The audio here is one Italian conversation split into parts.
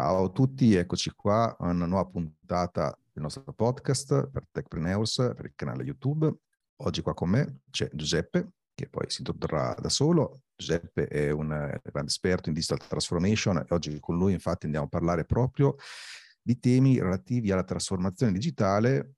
Ciao a tutti, eccoci qua a una nuova puntata del nostro podcast per Techpreneurs, per il canale YouTube. Oggi qua con me c'è Giuseppe, che poi si introdurrà da solo. Giuseppe è un grande esperto in digital transformation e oggi con lui infatti andiamo a parlare proprio di temi relativi alla trasformazione digitale,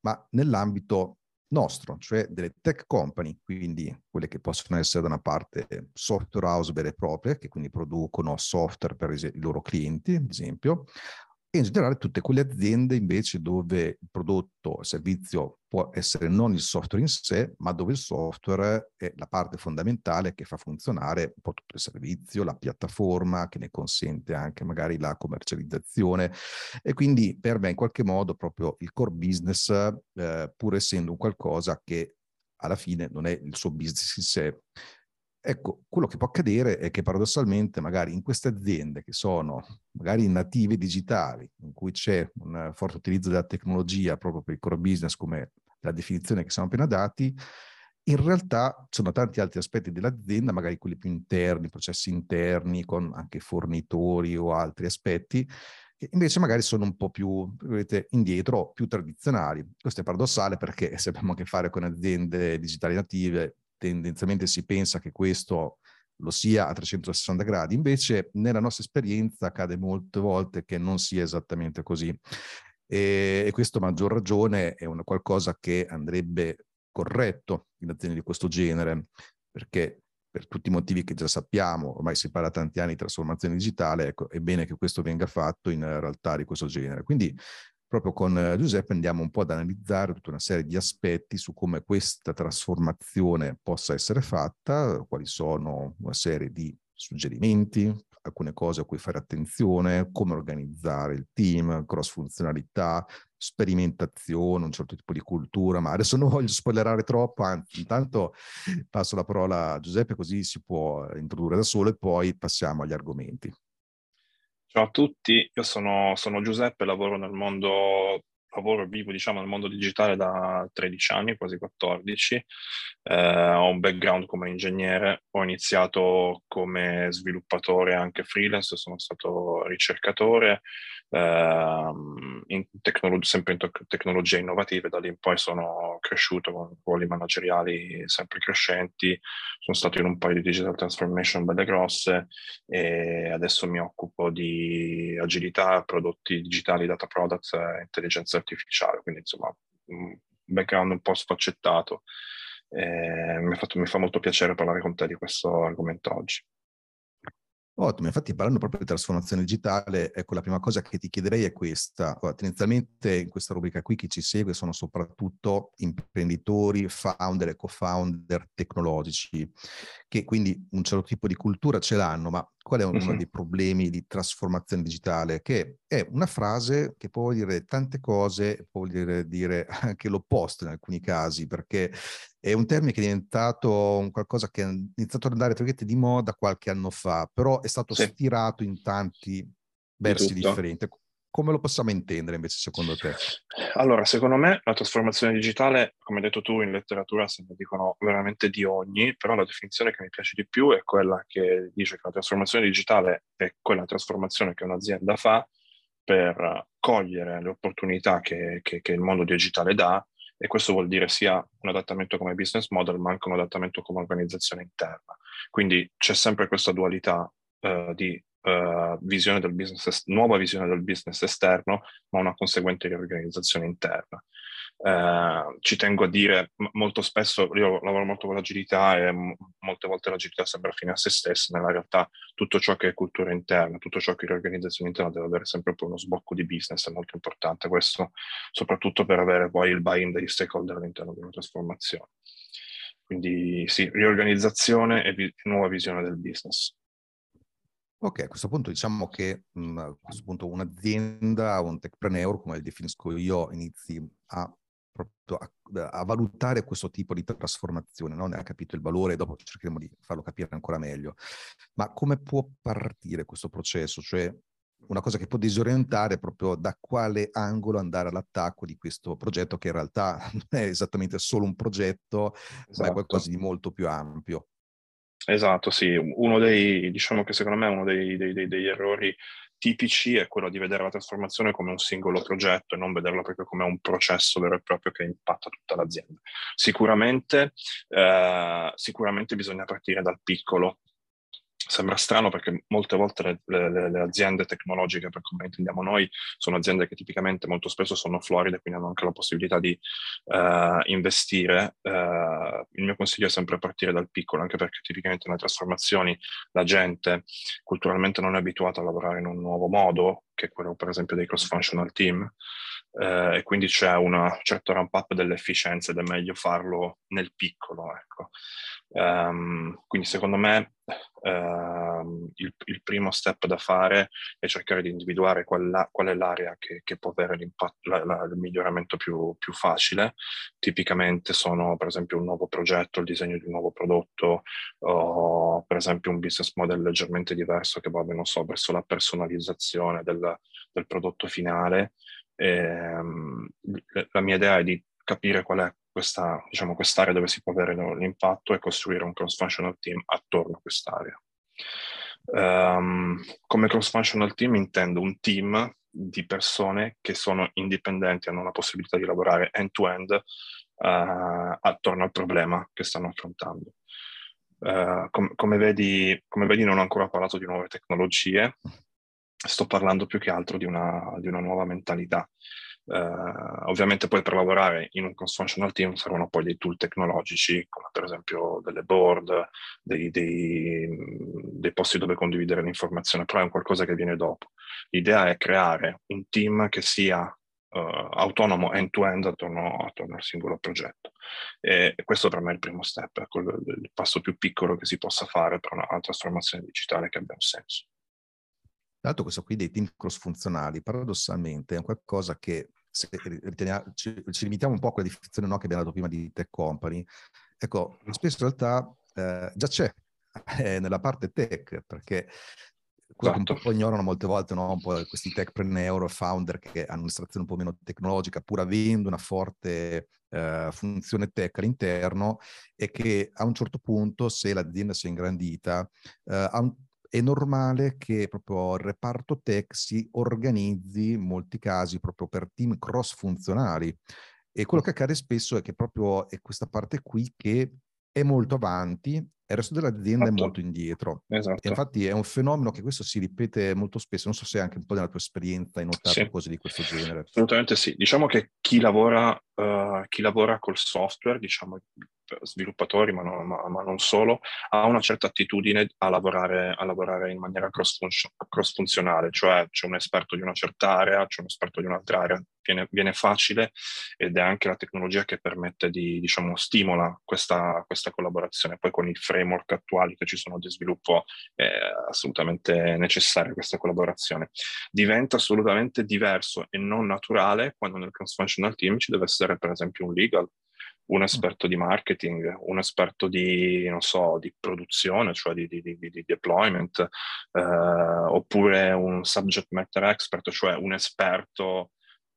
ma nell'ambito nostro, cioè delle tech company, quindi quelle che possono essere da una parte software house vere e proprie, che quindi producono software per i loro clienti, ad esempio, e in generale tutte quelle aziende invece dove il prodotto o servizio può essere non il software in sé, ma dove il software è la parte fondamentale che fa funzionare un po' tutto il servizio, la piattaforma che ne consente anche magari la commercializzazione. E quindi per me in qualche modo proprio il core business, eh, pur essendo un qualcosa che alla fine non è il suo business in sé, Ecco, quello che può accadere è che paradossalmente magari in queste aziende che sono magari native digitali, in cui c'è un forte utilizzo della tecnologia proprio per il core business come la definizione che siamo appena dati, in realtà ci sono tanti altri aspetti dell'azienda, magari quelli più interni, processi interni con anche fornitori o altri aspetti, che invece magari sono un po' più vedete, indietro, più tradizionali. Questo è paradossale perché se abbiamo a che fare con aziende digitali native, tendenzialmente si pensa che questo lo sia a 360 gradi, invece nella nostra esperienza accade molte volte che non sia esattamente così. E, e questo a maggior ragione è una qualcosa che andrebbe corretto in aziende di questo genere, perché per tutti i motivi che già sappiamo, ormai si parla tanti anni di trasformazione digitale, ecco, è bene che questo venga fatto in realtà di questo genere. Quindi proprio con eh, Giuseppe andiamo un po' ad analizzare tutta una serie di aspetti su come questa trasformazione possa essere fatta, quali sono una serie di suggerimenti, alcune cose a cui fare attenzione, come organizzare il team, cross funzionalità, sperimentazione, un certo tipo di cultura, ma adesso non voglio spoilerare troppo, anzi intanto passo la parola a Giuseppe così si può introdurre da solo e poi passiamo agli argomenti. Ciao a tutti, io sono, sono Giuseppe, lavoro nel mondo, lavoro vivo diciamo nel mondo digitale da 13 anni, quasi 14. Eh, ho un background come ingegnere, ho iniziato come sviluppatore anche freelance, sono stato ricercatore, in tecnolog- sempre in to- tecnologie innovative, da lì in poi sono cresciuto con ruoli manageriali sempre crescenti, sono stato in un paio di digital transformation belle grosse e adesso mi occupo di agilità, prodotti digitali, data products intelligenza artificiale, quindi insomma un background un po' sfaccettato. Eh, mi, fatto, mi fa molto piacere parlare con te di questo argomento oggi. Ottimo, infatti parlando proprio di trasformazione digitale, ecco la prima cosa che ti chiederei è questa. Allora, tendenzialmente in questa rubrica qui chi ci segue sono soprattutto imprenditori, founder e co-founder tecnologici, che quindi un certo tipo di cultura ce l'hanno, ma qual è uno uh-huh. dei problemi di trasformazione digitale? Che è una frase che può dire tante cose, può dire, dire anche l'opposto in alcuni casi, perché è un termine che è diventato qualcosa che è iniziato ad andare di moda qualche anno fa, però è stato sì. stirato in tanti versi differenti. Come lo possiamo intendere invece secondo te? Allora, secondo me la trasformazione digitale, come hai detto tu, in letteratura se ne dicono veramente di ogni, però la definizione che mi piace di più è quella che dice che la trasformazione digitale è quella trasformazione che un'azienda fa per cogliere le opportunità che, che, che il mondo digitale dà e questo vuol dire sia un adattamento come business model ma anche un adattamento come organizzazione interna. Quindi c'è sempre questa dualità uh, di uh, visione del business, nuova visione del business esterno, ma una conseguente riorganizzazione interna. Uh, ci tengo a dire molto spesso, io lavoro molto con l'agilità e m- molte volte l'agilità sembra fine a se stessa, nella realtà tutto ciò che è cultura interna, tutto ciò che è riorganizzazione interna deve avere sempre poi uno sbocco di business, è molto importante questo, soprattutto per avere poi il buy-in degli stakeholder all'interno di una trasformazione. Quindi sì, riorganizzazione e vi- nuova visione del business. Ok, a questo punto diciamo che mh, mm, a questo punto un'azienda, un techpreneur, come definisco io, inizi a, a, a valutare questo tipo di trasformazione, no? ne ha capito il valore, dopo cercheremo di farlo capire ancora meglio. Ma come può partire questo processo? Cioè una cosa che può disorientare proprio da quale angolo andare all'attacco di questo progetto che in realtà non è esattamente solo un progetto, esatto. ma è qualcosa di molto più ampio. Esatto, sì. Uno dei, diciamo che secondo me uno dei, dei, dei, degli errori tipici è quello di vedere la trasformazione come un singolo progetto e non vederla proprio come un processo vero e proprio che impatta tutta l'azienda. Sicuramente, eh, sicuramente bisogna partire dal piccolo, Sembra strano perché molte volte le, le, le, aziende tecnologiche, per come intendiamo noi, sono aziende che tipicamente molto spesso sono floride, quindi hanno anche la possibilità di uh, investire. Uh, il mio consiglio è sempre partire dal piccolo, anche perché tipicamente nelle trasformazioni la gente culturalmente non è abituata a lavorare in un nuovo modo, che è quello per esempio dei cross-functional team, uh, e quindi c'è un certo ramp-up delle efficienze ed è meglio farlo nel piccolo. Ecco. Um, quindi secondo me uh, il, il, primo step da fare è cercare di individuare qual, qual è l'area che, che, può avere la, la, il miglioramento più, più, facile. Tipicamente sono per esempio un nuovo progetto, il disegno di un nuovo prodotto o per esempio un business model leggermente diverso che vada, non so, verso la personalizzazione del, del prodotto finale. E, um, la mia idea è di capire qual è questa, diciamo, quest'area dove si può avere l'impatto e costruire un cross-functional team attorno a quest'area. Um, come cross-functional team intendo un team di persone che sono indipendenti, hanno la possibilità di lavorare end-to-end uh, attorno al problema che stanno affrontando. Uh, com- come, vedi, come, vedi, non ho ancora parlato di nuove tecnologie, sto parlando più che altro di una, di una nuova mentalità. Uh, ovviamente poi per lavorare in un cross-functional team servono poi dei tool tecnologici, come per esempio delle board, dei, dei, dei posti dove condividere l'informazione, però è un qualcosa che viene dopo. L'idea è creare un team che sia uh, autonomo end-to-end attorno, attorno, al singolo progetto. E questo per me è il primo step, è il, il passo più piccolo che si possa fare per una trasformazione digitale che abbia un senso. Tra l'altro questo qui dei team cross-funzionali, paradossalmente, è un qualcosa che se ci, ci, limitiamo un po' a quella definizione no, che abbiamo dato prima di tech company, ecco, spesso in realtà eh, già c'è eh, nella parte tech, perché quello esatto. che un po' ignorano molte volte no? un po questi techpreneur, founder che hanno un'estrazione un po' meno tecnologica, pur avendo una forte eh, funzione tech all'interno, e che a un certo punto, se l'azienda si è ingrandita, eh, ha un è normale che proprio il reparto tech si organizzi in molti casi proprio per team cross funzionali. E quello che accade spesso è che proprio è questa parte qui che è molto avanti e il resto dell'azienda esatto. è molto indietro. Esatto. infatti è un fenomeno che questo si ripete molto spesso. Non so se anche un po' nella tua esperienza hai notato sì. cose di questo genere. Assolutamente sì. Diciamo che chi lavora, uh, chi lavora col software, diciamo sviluppatori, ma, no, ma, ma, non solo, ha una certa attitudine a lavorare, a lavorare in maniera cross-funzionale, cioè c'è un esperto di una certa area, c'è un esperto di un'altra area, viene, viene, facile ed è anche la tecnologia che permette di, diciamo, stimola questa, questa collaborazione. Poi con i framework attuali che ci sono di sviluppo è assolutamente necessaria questa collaborazione. Diventa assolutamente diverso e non naturale quando nel cross-functional team ci deve essere per esempio un legal, un esperto di marketing, un esperto di, non so, di produzione, cioè di, di, di deployment, eh, oppure un subject matter expert, cioè un esperto,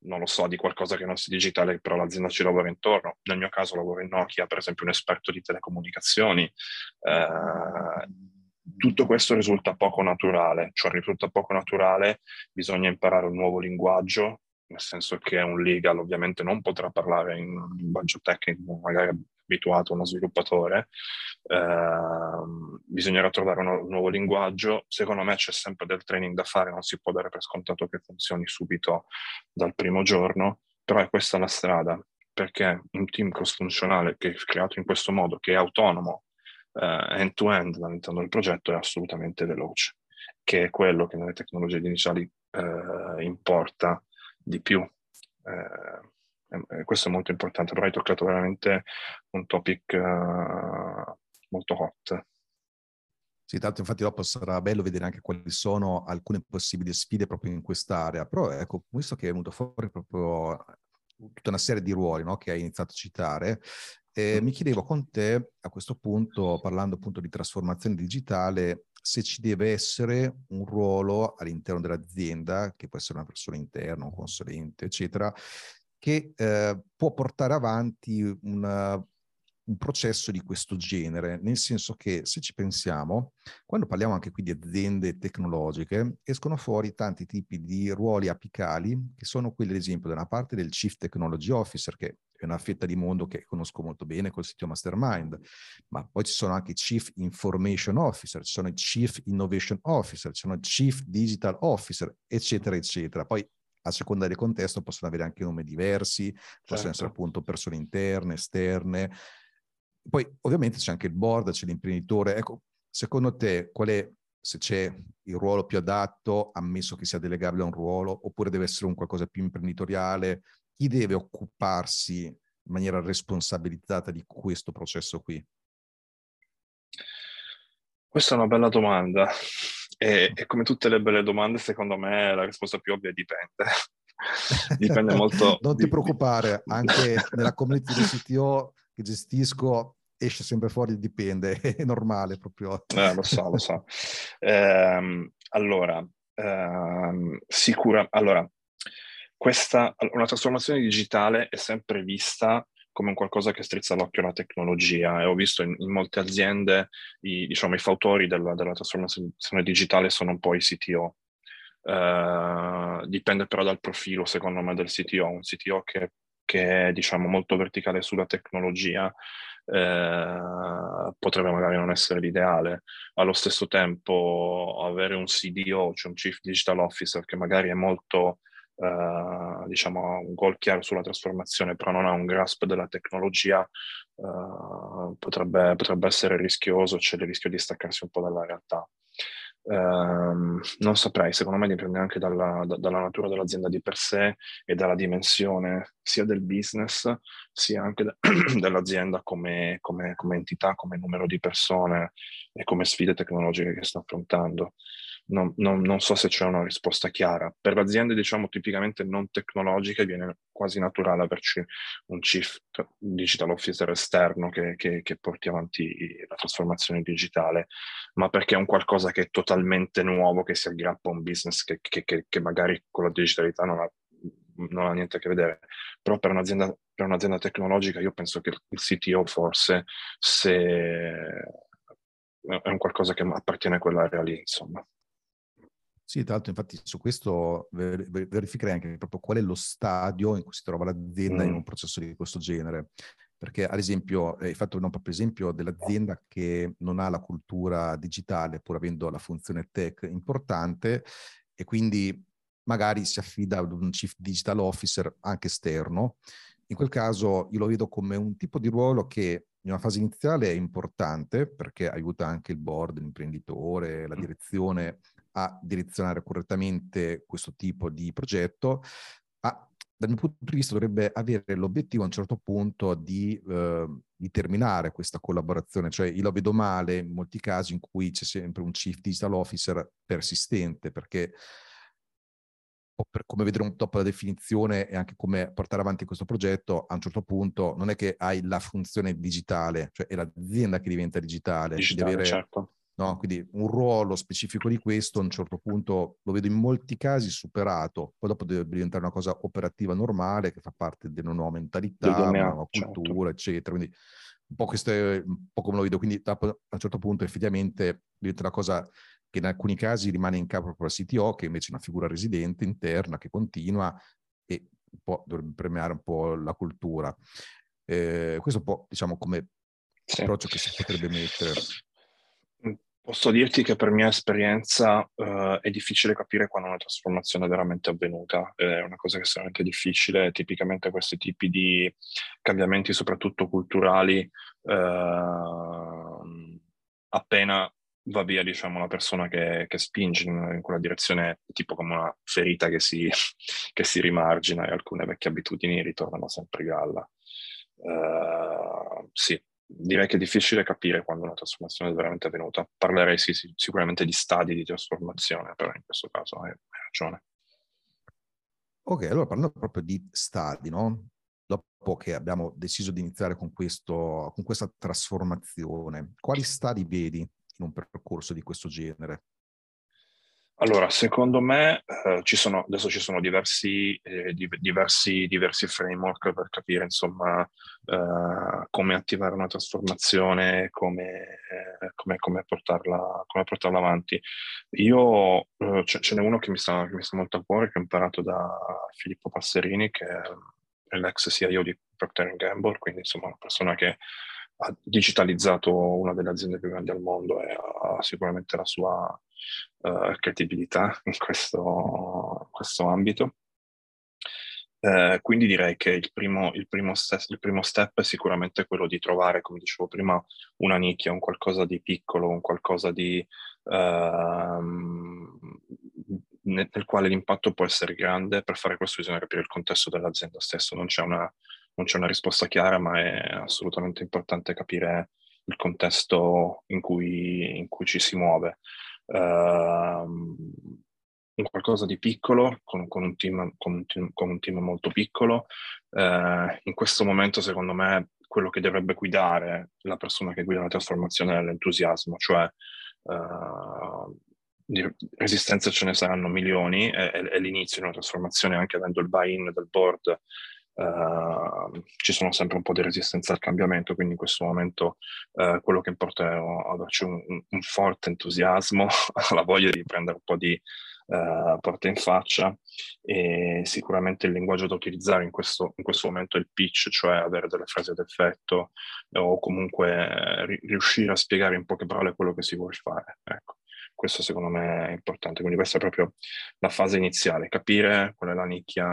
non lo so, di qualcosa che non sia digitale, però l'azienda ci lavora intorno. Nel mio caso lavoro in Nokia, per esempio un esperto di telecomunicazioni. Eh, tutto questo risulta poco naturale, cioè risulta poco naturale, bisogna imparare un nuovo linguaggio, nel senso che un legal ovviamente non potrà parlare in un linguaggio tecnico magari abituato uno sviluppatore, eh, bisognerà trovare un, nuovo linguaggio, secondo me c'è sempre del training da fare, non si può dare per scontato che funzioni subito dal primo giorno, però è questa la strada, perché un team cross-funzionale che è creato in questo modo, che è autonomo, eh, end-to-end all'interno del progetto, è assolutamente veloce, che è quello che nelle tecnologie iniziali eh, importa di più. Eh, questo è molto importante, però hai toccato veramente un topic uh, molto hot. Sì, tanto infatti dopo sarà bello vedere anche quali sono alcune possibili sfide proprio in quest'area, però ecco, visto che è venuto fuori proprio tutta una serie di ruoli no, che hai iniziato a citare, eh, mi chiedevo con te a questo punto, parlando appunto di trasformazione digitale, se ci deve essere un ruolo all'interno dell'azienda, che può essere una persona interna, un consulente, eccetera, che eh, può portare avanti una, un processo di questo genere, nel senso che se ci pensiamo, quando parliamo anche qui di aziende tecnologiche, escono fuori tanti tipi di ruoli apicali, che sono quelli, ad esempio, da una parte del Chief Technology Officer, che è una fetta di mondo che conosco molto bene col sito Mastermind, ma poi ci sono anche i Chief Information Officer, ci sono i Chief Innovation Officer, ci sono i Chief Digital Officer, eccetera, eccetera. Poi a seconda del contesto possono avere anche nomi diversi, possono certo. essere appunto persone interne, esterne. Poi ovviamente c'è anche il board, c'è l'imprenditore. Ecco, secondo te qual è, se c'è il ruolo più adatto, ammesso che sia delegabile a un ruolo, oppure deve essere un qualcosa più imprenditoriale? Chi deve occuparsi in maniera responsabilizzata di questo processo qui? Questa è una bella domanda e, e, come tutte le belle domande, secondo me la risposta più ovvia è dipende. dipende molto. non ti preoccupare, anche nella community di CTO che gestisco esce sempre fuori dipende, è normale proprio. Eh, lo so, lo so. Eh, allora, ehm, sicura, allora, questa, una trasformazione digitale è sempre vista come un qualcosa che strizza l'occhio alla tecnologia e ho visto in, in molte aziende i, diciamo, i fautori della, della, trasformazione digitale sono un po' i CTO. Uh, dipende però dal profilo, secondo me, del CTO. Un CTO che, che è diciamo, molto verticale sulla tecnologia eh, potrebbe magari non essere l'ideale. Allo stesso tempo avere un CDO, cioè un Chief Digital Officer, che magari è molto Uh, diciamo, un gol chiaro sulla trasformazione, però non ha un grasp della tecnologia, uh, potrebbe, potrebbe, essere rischioso, c'è il rischio di staccarsi un po' dalla realtà. Uh, non saprei, secondo me dipende anche dalla, da, dalla, natura dell'azienda di per sé e dalla dimensione sia del business sia anche de- dell'azienda come, come, come entità, come numero di persone e come sfide tecnologiche che sta affrontando non, non, non, so se c'è una risposta chiara. Per aziende, diciamo, tipicamente non tecnologiche viene quasi naturale averci un chief digital officer esterno che, che, che porti avanti la trasformazione digitale, ma perché è un qualcosa che è totalmente nuovo, che si aggrappa a un business che, che magari con la digitalità non ha non ha niente a che vedere, però per un'azienda, per un'azienda tecnologica io penso che il CTO forse se è un qualcosa che appartiene a quell'area lì, insomma. Sì, tra l'altro infatti su questo ver- verificherei anche proprio qual è lo stadio in cui si trova l'azienda mm. in un processo di questo genere. Perché ad esempio, hai fatto un proprio esempio dell'azienda che non ha la cultura digitale pur avendo la funzione tech importante e quindi magari si affida ad un chief digital officer anche esterno. In quel caso io lo vedo come un tipo di ruolo che in una fase iniziale è importante perché aiuta anche il board, l'imprenditore, la direzione a direzionare correttamente questo tipo di progetto, ma dal mio punto di vista dovrebbe avere l'obiettivo a un certo punto di, eh, di, terminare questa collaborazione, cioè io lo vedo male in molti casi in cui c'è sempre un chief digital officer persistente, perché per come vedremo dopo la definizione e anche come portare avanti questo progetto, a un certo punto non è che hai la funzione digitale, cioè è l'azienda che diventa digitale, digitale deve avere certo. No? Quindi un ruolo specifico di questo a un certo punto lo vedo in molti casi superato, poi dopo deve diventare una cosa operativa normale che fa parte della nuova mentalità, della nuova certo. cultura, certo. eccetera. Quindi un po' questo è un po' come lo vedo, quindi a un certo punto effettivamente diventa una cosa che in alcuni casi rimane in capo proprio al CTO, che invece è una figura residente, interna, che continua e dovrebbe premiare un po' la cultura. Eh, questo un po', diciamo, come sì. approccio che si potrebbe mettere. Posso dirti che per mia esperienza uh, è difficile capire quando una trasformazione è veramente avvenuta, è una cosa che è estremamente difficile, tipicamente questi tipi di cambiamenti, soprattutto culturali, uh, appena va via diciamo, la persona che, che spinge in, in, quella direzione, tipo come una ferita che si, che si rimargina e alcune vecchie abitudini ritornano sempre galla. Uh, sì, direi che è difficile capire quando una trasformazione è veramente avvenuta. Parlerei sì, sì, sicuramente di stadi di trasformazione, però in questo caso hai, hai ragione. Ok, allora parlando proprio di stadi, no? dopo che abbiamo deciso di iniziare con, questo, con questa trasformazione, quali stadi vedi in un percorso di questo genere? Allora, secondo me eh, ci sono, adesso ci sono diversi, eh, diversi, diversi, framework per capire insomma eh, come attivare una trasformazione, come, eh, come, come, portarla, come, portarla, avanti. Io eh, ce, ce n'è uno che mi, sta, che mi, sta, molto a cuore, che ho imparato da Filippo Passerini, che è l'ex CIO di Procter Gamble, quindi insomma una persona che ha digitalizzato una delle aziende più grandi al mondo e ha sicuramente la sua uh, credibilità in questo, questo ambito. Eh, quindi direi che il primo, il, primo step, il primo, step, è sicuramente quello di trovare, come dicevo prima, una nicchia, un qualcosa di piccolo, un qualcosa di, ehm, nel, nel, quale l'impatto può essere grande. Per fare questo bisogna capire il contesto dell'azienda stesso. Non c'è una, non c'è una risposta chiara, ma è assolutamente importante capire il contesto in cui, in cui ci si muove. Uh, qualcosa di piccolo, con, con, un, team, con, un, team, con un team, molto piccolo. Uh, in questo momento, secondo me, quello che dovrebbe guidare la persona che guida la trasformazione è l'entusiasmo, cioè uh, di resistenze ce ne saranno milioni, è, è, l'inizio di una trasformazione anche avendo il buy-in del board Uh, ci sono sempre un po' di resistenza al cambiamento, quindi in questo momento uh, quello che importa è averci un, un, forte entusiasmo, la voglia di prendere un po' di uh, porta in faccia e sicuramente il linguaggio da utilizzare in questo, in questo momento è il pitch, cioè avere delle frasi ad effetto o comunque ri- riuscire a spiegare in poche parole quello che si vuole fare. Ecco questo secondo me è importante. Quindi questa è proprio la fase iniziale, capire qual è la nicchia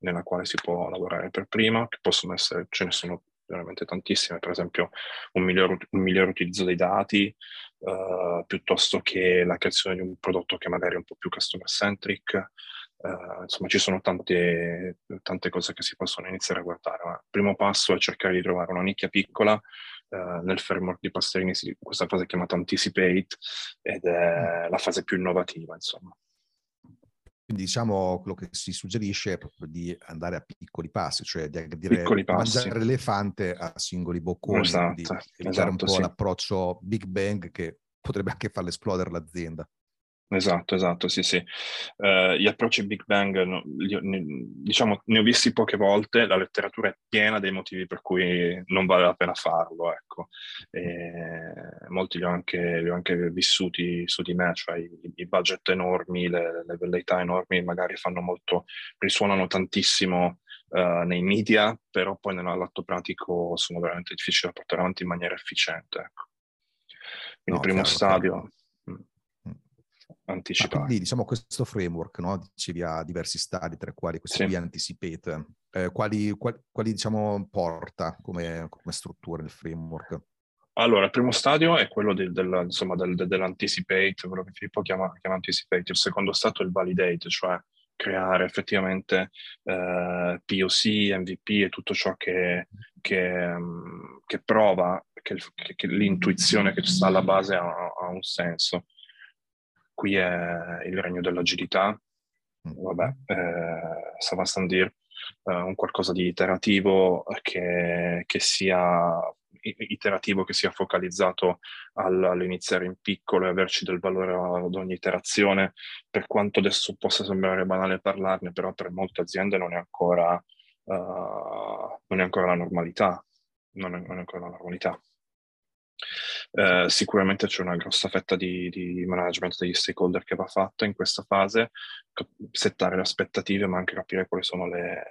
nella quale si può lavorare per prima, che possono essere, ce ne sono veramente tantissime, per esempio un miglior, un miglior utilizzo dei dati, uh, piuttosto che la creazione di un prodotto che magari è un po' più customer centric. Uh, insomma, ci sono tante, tante, cose che si possono iniziare a guardare. Ma il primo passo è cercare di trovare una nicchia piccola. Uh, nel framework di Pasterini questa fase è chiamata Anticipate ed è la fase più innovativa, insomma. Quindi diciamo quello che si suggerisce è proprio di andare a piccoli passi, cioè di dire mangiare l'elefante a singoli bocconi, esatto, di evitare esatto, un po' sì. l'approccio Big Bang che potrebbe anche farle esplodere l'azienda. Esatto, esatto, sì, sì. Uh, gli approcci Big Bang, no, li, ne, diciamo, ne ho visti poche volte, la letteratura è piena dei motivi per cui non vale la pena farlo, ecco. E molti li ho, anche, li ho anche vissuti su di me, cioè i, i budget enormi, le, le, velleità enormi magari fanno molto, risuonano tantissimo uh, nei media, però poi nell'atto pratico sono veramente difficili da portare avanti in maniera efficiente, ecco. Quindi no, primo chiaro, stadio... Chiaro anticipare. quindi diciamo questo framework, no? dicevi ha diversi stadi, tra i quali questi sì. qui anticipate, eh, quali, quali, quali, diciamo porta come, come, struttura il framework? Allora, il primo stadio è quello del, del, insomma, del, dell'anticipate, quello che Filippo chiama, chiama anticipate, il secondo stato è il validate, cioè creare effettivamente eh, POC, MVP e tutto ciò che, che, che prova che, che, l'intuizione che sta alla base ha, ha un senso qui è il regno dell'agilità, mm. vabbè, eh, ça va sans dire, eh, un qualcosa di iterativo che, che, sia iterativo, che sia focalizzato all'iniziare in piccolo e averci del valore ad ogni iterazione, per quanto adesso possa sembrare banale parlarne, però per molte aziende non è ancora, uh, non è ancora la normalità, non è, non è ancora la normalità. Eh, sicuramente c'è una grossa fetta di, di, management degli stakeholder che va fatta in questa fase, settare le aspettative, ma anche capire quali sono le,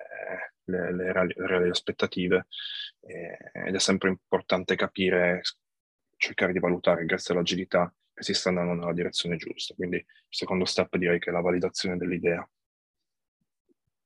le, le, reali, reali, aspettative. Eh, ed è sempre importante capire, cercare di valutare grazie all'agilità che si sta andando nella direzione giusta. Quindi il secondo step direi che è la validazione dell'idea.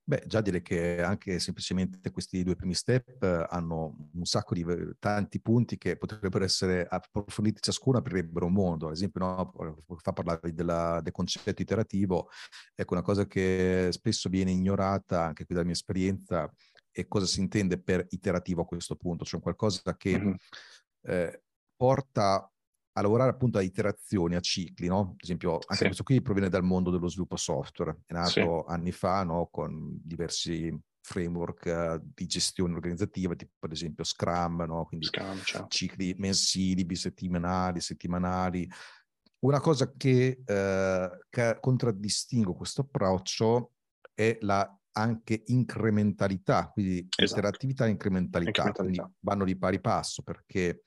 Beh, già dire che anche semplicemente questi due primi step eh, hanno un sacco di tanti punti che potrebbero essere approfonditi ciascuno, aprirebbero un mondo. Ad esempio, no, fa parlare della, del concetto iterativo, ecco una cosa che spesso viene ignorata, anche qui dalla mia esperienza, e cosa si intende per iterativo a questo punto, cioè qualcosa che eh, porta a lavorare appunto a iterazioni, a cicli, no? Ad esempio, anche sì. questo qui proviene dal mondo dello sviluppo software, è nato sì. anni fa, no? Con diversi framework uh, di gestione organizzativa, tipo ad esempio Scrum, no? Quindi Scrum, certo. cicli mensili, bisettimanali, settimanali. Una cosa che, uh, che contraddistingue questo approccio è la anche incrementalità, quindi esatto. interattività e incrementalità, incrementalità, quindi vanno di pari passo perché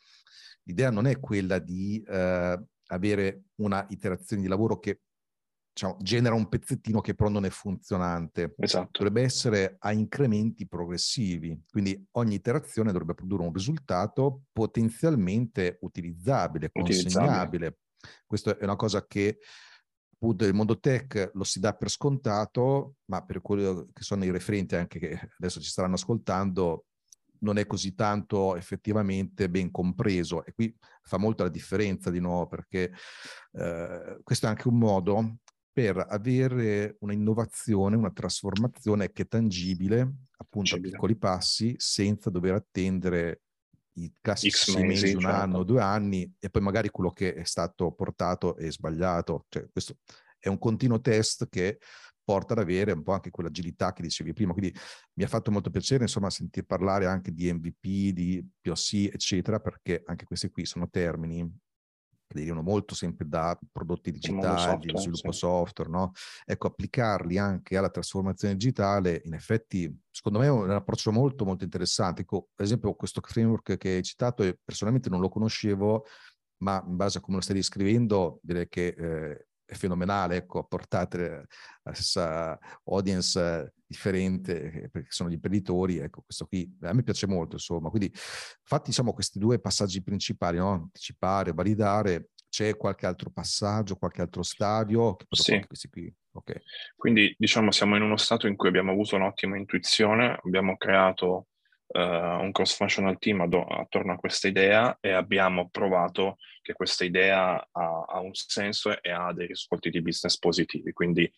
l'idea non è quella di eh, avere una iterazione di lavoro che diciamo, genera un pezzettino che però non è funzionante. Esatto. Dovrebbe essere a incrementi progressivi, quindi ogni iterazione dovrebbe produrre un risultato potenzialmente utilizzabile, consegnabile. Utilizzabile. Questa è una cosa che appunto nel mondo tech lo si dà per scontato, ma per quello che sono i referenti anche che adesso ci staranno ascoltando, non è così tanto effettivamente ben compreso e qui fa molto la differenza di nuovo perché eh, questo è anche un modo per avere un'innovazione, una trasformazione che è tangibile, appunto tangibile. a piccoli passi, senza dover attendere i classici sei mesi, un certo. anno, due anni, e poi magari quello che è stato portato è sbagliato. Cioè, questo è un continuo test che porta ad avere un po' anche quell'agilità che dicevi prima. Quindi mi ha fatto molto piacere, insomma, sentir parlare anche di MVP, di POC, eccetera, perché anche questi qui sono termini che derivano molto sempre da prodotti digitali, software, sviluppo sì. software, no? Ecco, applicarli anche alla trasformazione digitale, in effetti, secondo me è un approccio molto, molto interessante. Ecco, ad esempio, questo framework che hai citato, personalmente non lo conoscevo, ma in base a come lo stai descrivendo, direi che eh, fenomenale, ecco, portare la stessa audience differente, eh, perché sono gli imprenditori, ecco, questo qui a me piace molto, insomma. Quindi, fatti, diciamo, questi due passaggi principali, no? Anticipare, validare, c'è qualche altro passaggio, qualche altro stadio? Sì. Questi qui. Okay. Quindi, diciamo, siamo in uno stato in cui abbiamo avuto un'ottima intuizione, abbiamo creato uh, un cross-functional team ad- attorno a questa idea e abbiamo provato che questa idea ha, ha un senso e ha dei risvolti di business positivi. Quindi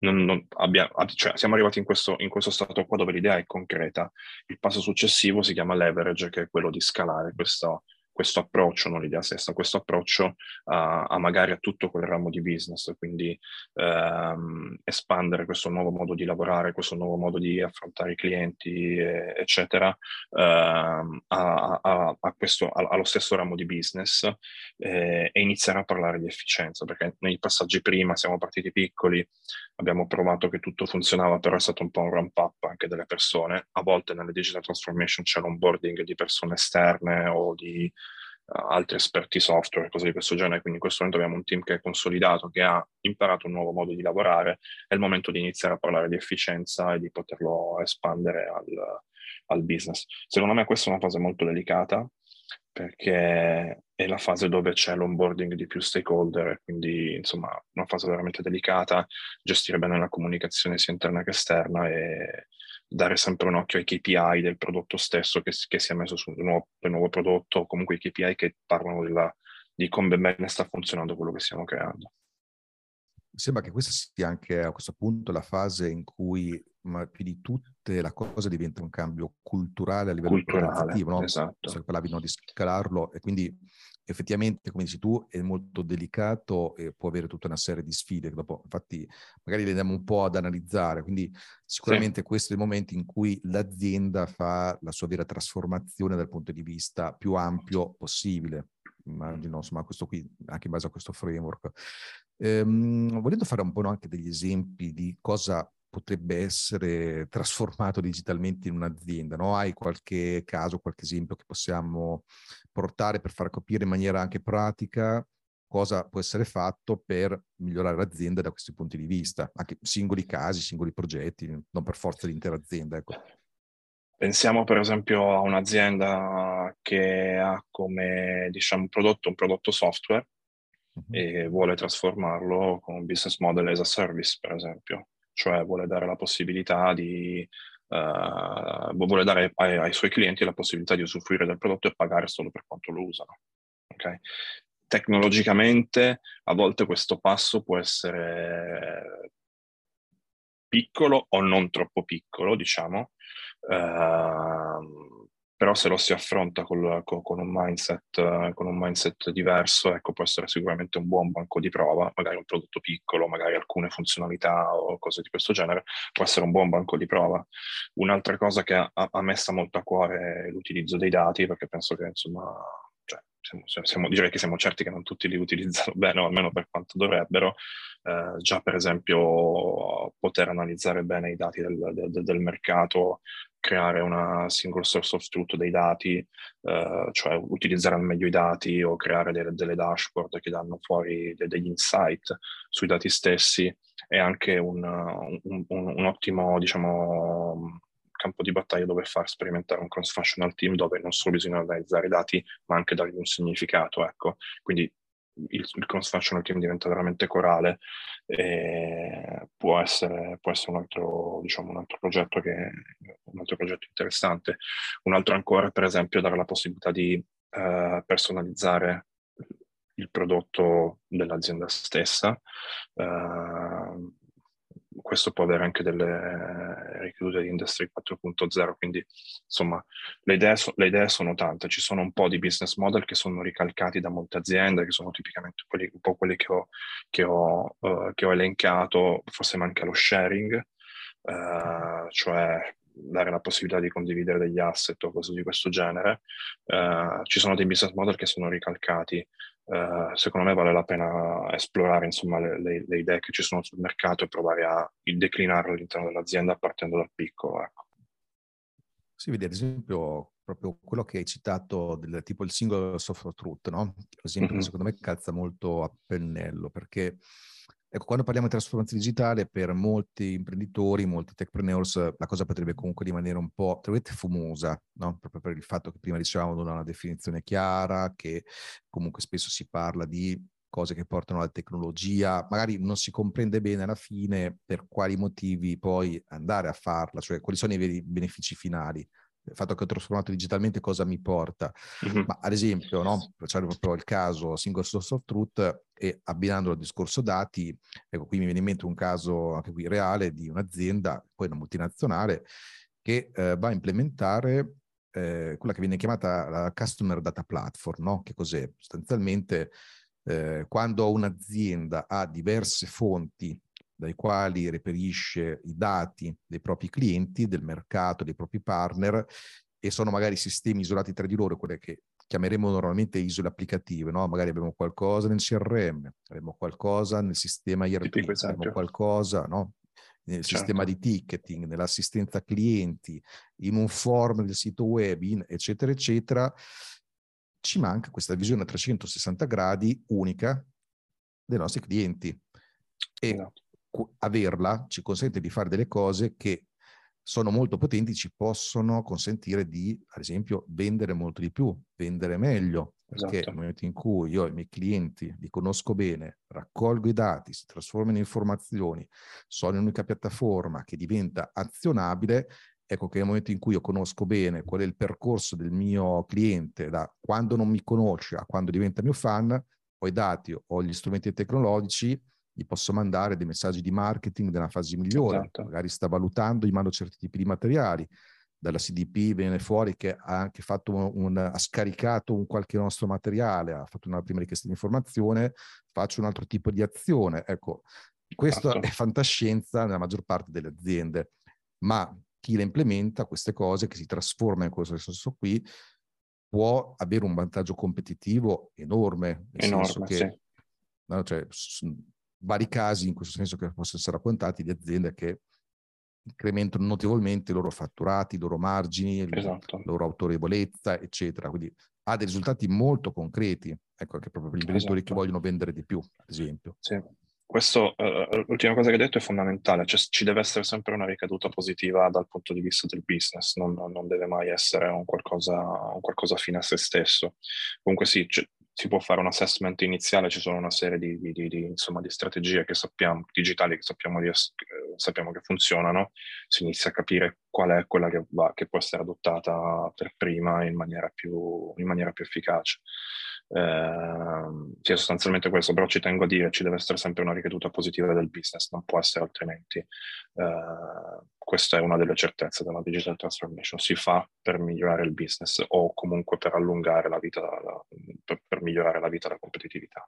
non, non abbia, cioè, siamo arrivati in questo, in questo, stato qua dove l'idea è concreta. Il passo successivo si chiama leverage, che è quello di scalare questo, questo approccio, non l'idea stessa, questo approccio a, a, magari a tutto quel ramo di business, quindi ehm, espandere questo nuovo modo di lavorare, questo nuovo modo di affrontare i clienti, eh, eccetera, ehm, a, a, questo, allo stesso ramo di business eh, e iniziare a parlare di efficienza, perché nei passaggi prima siamo partiti piccoli, abbiamo provato che tutto funzionava, però è stato un po' un ramp up anche delle persone, a volte nelle digital transformation c'è l'onboarding di persone esterne o di altri esperti software, cose di questo genere. Quindi in questo momento abbiamo un team che è consolidato, che ha imparato un nuovo modo di lavorare. È il momento di iniziare a parlare di efficienza e di poterlo espandere al, al business. Secondo me questa è una fase molto delicata perché è la fase dove c'è l'onboarding di più stakeholder, quindi insomma una fase veramente delicata, gestire bene la comunicazione sia interna che esterna e dare sempre un occhio ai KPI del prodotto stesso che, che si è messo sul nuovo, nuovo, prodotto, o comunque i KPI che parlano della, di come bene sta funzionando quello che stiamo creando. Mi sembra che questa sia anche a questo punto la fase in cui ma più di tutte la cosa diventa un cambio culturale a livello culturale, organizzativo, no? Esatto. Parlavi no, di scalarlo e quindi effettivamente, come dici tu, è molto delicato e può avere tutta una serie di sfide. Dopo, infatti, magari le andiamo un po' ad analizzare. Quindi, sicuramente, sì. questo è il momento in cui l'azienda fa la sua vera trasformazione dal punto di vista più ampio possibile. Immagino, insomma, questo qui, anche in base a questo framework. Ehm, volendo fare un po' anche degli esempi di cosa potrebbe essere trasformato digitalmente in un'azienda? No? Hai qualche caso, qualche esempio che possiamo portare per far capire in maniera anche pratica cosa può essere fatto per migliorare l'azienda da questi punti di vista, anche singoli casi, singoli progetti, non per forza l'intera azienda. Ecco. Pensiamo per esempio a un'azienda che ha come diciamo, prodotto un prodotto software e vuole trasformarlo con un business model as a service, per esempio cioè vuole dare la possibilità di uh, vuole dare ai, ai, suoi clienti la possibilità di usufruire del prodotto e pagare solo per quanto lo usano. Okay? Tecnologicamente a volte questo passo può essere piccolo o non troppo piccolo, diciamo, uh, però se lo si affronta col, con, con, un mindset, con, un mindset, diverso, ecco, può essere sicuramente un buon banco di prova, magari un prodotto piccolo, magari alcune funzionalità o cose di questo genere, può essere un buon banco di prova. Un'altra cosa che a, a me sta molto a cuore è l'utilizzo dei dati, perché penso che insomma cioè, siamo, siamo, direi che siamo certi che non tutti li utilizzano bene, o almeno per quanto dovrebbero. Eh, già per esempio poter analizzare bene i dati del, del, del mercato, creare una single source of truth dei dati, eh, cioè utilizzare al meglio i dati o creare delle, delle dashboard che danno fuori de, degli insight sui dati stessi è anche un, un, un, un ottimo, diciamo, campo di battaglia dove far sperimentare un cross-functional team dove non solo bisogna analizzare i dati, ma anche dargli un significato. Ecco. Quindi il, il cross-functional team diventa veramente corale e può essere, può essere un, altro, diciamo, un, altro progetto che, un altro progetto interessante. Un altro ancora, per esempio, dare la possibilità di uh, personalizzare il prodotto dell'azienda stessa. Uh, questo può avere anche delle ricadute di Industry 4.0, quindi insomma le idee, so, le idee, sono tante, ci sono un po' di business model che sono ricalcati da molte aziende, che sono tipicamente quelli, un po' quelli che ho, che ho, uh, che ho elencato, forse manca lo sharing, uh, cioè dare la possibilità di condividere degli asset o cose di questo genere. Uh, ci sono dei business model che sono ricalcati Uh, secondo me vale la pena esplorare insomma, le, le, le, idee che ci sono sul mercato e provare a declinarle all'interno dell'azienda partendo dal piccolo. Ecco. Sì, vedi ad esempio proprio quello che hai citato, del, tipo il single software truth, no? Esempio mm-hmm. secondo me calza molto a pennello perché Ecco, quando parliamo di trasformazione digitale, per molti imprenditori, molti techpreneurs, la cosa potrebbe comunque rimanere un po', tra fumosa, no? proprio per il fatto che prima dicevamo non ha una definizione chiara, che comunque spesso si parla di cose che portano alla tecnologia, magari non si comprende bene alla fine per quali motivi poi andare a farla, cioè quali sono i veri benefici finali il fatto che ho trasformato digitalmente cosa mi porta. Mm-hmm. Ma ad esempio, no? facciamo proprio il caso single source of truth e abbinando al discorso dati, ecco qui mi viene in mente un caso anche qui reale di un'azienda, poi una multinazionale, che eh, va a implementare eh, quella che viene chiamata la Customer Data Platform, no? Che cos'è? Sostanzialmente eh, quando un'azienda ha diverse fonti dai quali reperisce i dati dei propri clienti, del mercato, dei propri partner e sono magari sistemi isolati tra di loro, quelle che chiameremo normalmente isole applicative, no? Magari abbiamo qualcosa nel CRM, abbiamo qualcosa nel sistema IRP, abbiamo qualcosa, no? nel certo. sistema di ticketing, nell'assistenza clienti, in un form del sito web, in, eccetera, eccetera, ci manca questa visione a 360 gradi unica dei nostri clienti. E esatto averla ci consente di fare delle cose che sono molto potenti, ci possono consentire di, ad esempio, vendere molto di più, vendere meglio, perché esatto. nel momento in cui io i miei clienti li conosco bene, raccolgo i dati, si trasformano in informazioni, sono in un'unica piattaforma che diventa azionabile, ecco che nel momento in cui io conosco bene qual è il percorso del mio cliente, da quando non mi conosce a quando diventa mio fan, ho i dati, ho gli strumenti tecnologici, gli posso mandare dei messaggi di marketing nella fase migliore, esatto. magari sta valutando, gli mando certi tipi di materiali, dalla CDP viene fuori che ha anche fatto un, un, ha scaricato un qualche nostro materiale, ha fatto una prima richiesta di informazione, faccio un altro tipo di azione. Ecco, questo esatto. è fantascienza nella maggior parte delle aziende, ma chi le implementa queste cose, che si trasforma in questo senso qui, può avere un vantaggio competitivo enorme. Nel enorme, senso che, sì. no, cioè, vari casi in questo senso che possono essere raccontati di aziende che incrementano notevolmente i loro fatturati, i loro margini, esatto. la loro autorevolezza, eccetera. Quindi ha dei risultati molto concreti, ecco, anche proprio per gli imprenditori esatto. che vogliono vendere di più, ad esempio. Sì. Questo, uh, l'ultima cosa che hai detto è fondamentale, cioè ci deve essere sempre una ricaduta positiva dal punto di vista del business, non, non deve mai essere un qualcosa, un qualcosa fine a se stesso. Comunque sì, si può fare un assessment iniziale, ci sono una serie di, di, di, insomma, di strategie che sappiamo, digitali che sappiamo, eh, sappiamo, che funzionano, si inizia a capire qual è quella che, va, che può essere adottata per prima in maniera più, in maniera più efficace. Eh, sì, sostanzialmente questo, però ci tengo a dire, ci deve essere sempre una ricaduta positiva del business, non può essere altrimenti. Eh, questa è una delle certezze della digital transformation, si fa per migliorare il business o comunque per allungare la vita, per, per migliorare la vita e la competitività.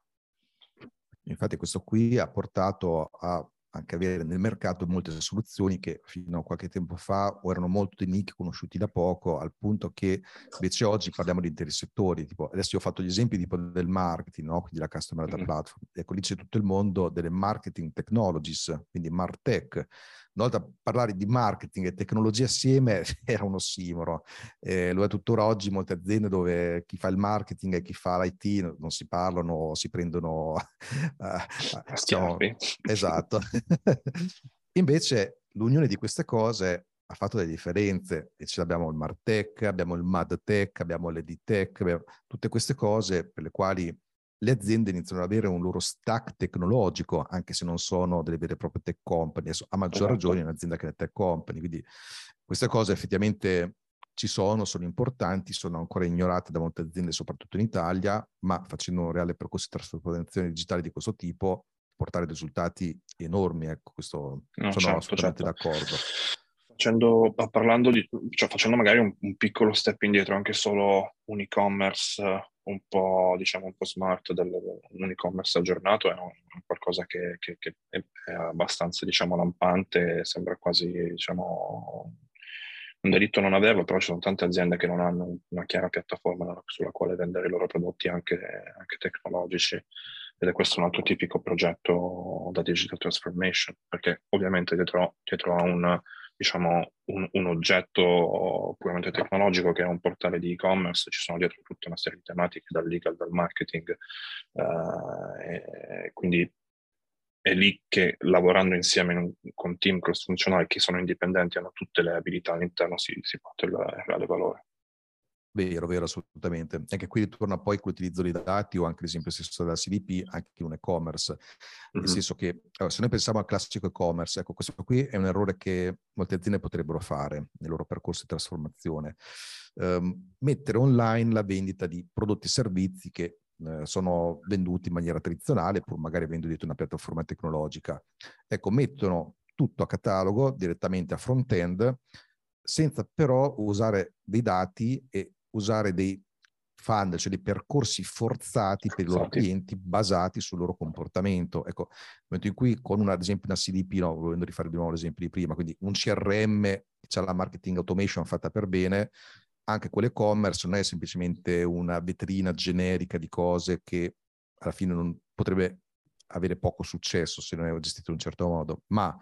Infatti questo qui ha portato a anche avere nel mercato molte soluzioni che fino a qualche tempo fa o erano molto di nicchia, conosciuti da poco, al punto che invece oggi parliamo di interi settori. Tipo, adesso io ho fatto gli esempi tipo del marketing, no? quindi la customer data platform. Ecco, lì c'è tutto il mondo delle marketing technologies, quindi Martech, una volta parlare di marketing e tecnologia assieme era un ossimoro. Eh, lo è tuttora oggi in molte aziende dove chi fa il marketing e chi fa l'IT non si parlano, si prendono... uh, diciamo, esatto. Invece l'unione di queste cose ha fatto delle differenze e ce l'abbiamo il Martech, abbiamo il MadTech, abbiamo l'EdTech, abbiamo tutte queste cose per le quali le aziende iniziano ad avere un loro stack tecnologico, anche se non sono delle vere e proprie tech company, a maggior esatto. ragione un'azienda che è tech company. Quindi queste cose effettivamente ci sono, sono importanti, sono ancora ignorate da molte aziende, soprattutto in Italia, ma facendo un reale percorso di trasformazione digitale di questo tipo, portare risultati enormi. Ecco, questo no, sono certo, assolutamente certo. d'accordo. Facendo, parlando di, cioè facendo magari un, un, piccolo step indietro, anche solo un e-commerce un po', diciamo, un po' smart del, un e-commerce aggiornato è qualcosa che, che, che, è abbastanza, diciamo, lampante, sembra quasi, diciamo, un delitto non averlo, però ci sono tante aziende che non hanno una chiara piattaforma sulla quale vendere i loro prodotti anche, anche tecnologici ed è questo un altro tipico progetto da digital transformation, perché ovviamente dietro, dietro a un diciamo, un, un, oggetto puramente tecnologico che è un portale di e-commerce, ci sono dietro tutta una serie di tematiche dal legal, dal marketing, eh, quindi è lì che lavorando insieme un, con team cross-funzionali che sono indipendenti, hanno tutte le abilità all'interno, si, si porta il reale valore. Vero, vero, assolutamente. Anche qui ritorna poi con l'utilizzo dei dati o anche l'esempio stesso della CDP, anche in un e-commerce. Nel mm-hmm. senso che se noi pensiamo al classico e-commerce, ecco, questo qui è un errore che molte aziende potrebbero fare nel loro percorso di trasformazione. Um, mettere online la vendita di prodotti e servizi che eh, sono venduti in maniera tradizionale, pur magari avendo dietro una piattaforma tecnologica. Ecco, mettono tutto a catalogo direttamente a front-end, senza però usare dei dati e usare dei funnel, cioè dei percorsi forzati per i loro clienti basati sul loro comportamento. Ecco, nel momento in cui con una, ad esempio una CDP, no, volendo rifare di nuovo l'esempio di prima, quindi un CRM che ha la marketing automation fatta per bene, anche quell'e-commerce non è semplicemente una vetrina generica di cose che alla fine non potrebbe avere poco successo se non è gestito in un certo modo, ma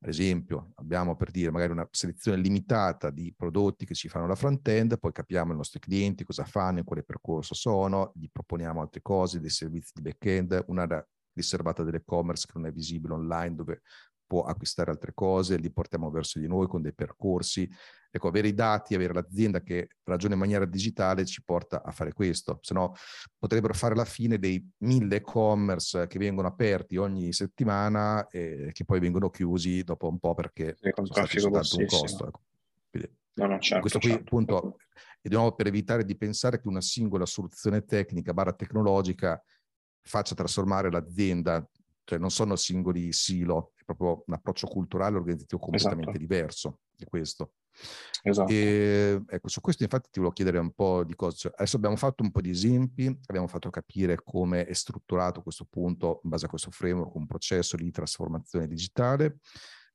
ad esempio, abbiamo per dire magari una selezione limitata di prodotti che ci fanno la front-end, poi capiamo i nostri clienti cosa fanno, in quale percorso sono, gli proponiamo altre cose, dei servizi di back-end, un'area riservata dell'e-commerce che non è visibile online, dove può acquistare altre cose, li portiamo verso di noi con dei percorsi. Ecco, avere i dati, avere l'azienda che ragiona in maniera digitale ci porta a fare questo, se no potrebbero fare la fine dei mille e-commerce che vengono aperti ogni settimana e che poi vengono chiusi dopo un po' perché sì, sono stati soltanto un costo. Ecco. Quindi, no, no, certo, questo qui certo. appunto è di nuovo per evitare di pensare che una singola soluzione tecnica barra tecnologica faccia trasformare l'azienda, cioè non sono singoli silo, proprio un approccio culturale organizzativo completamente esatto. diverso di questo. Esatto. E, ecco, su questo infatti ti volevo chiedere un po' di cose. Cioè, adesso abbiamo fatto un po' di esempi, abbiamo fatto capire come è strutturato questo punto in base a questo framework, un processo di trasformazione digitale.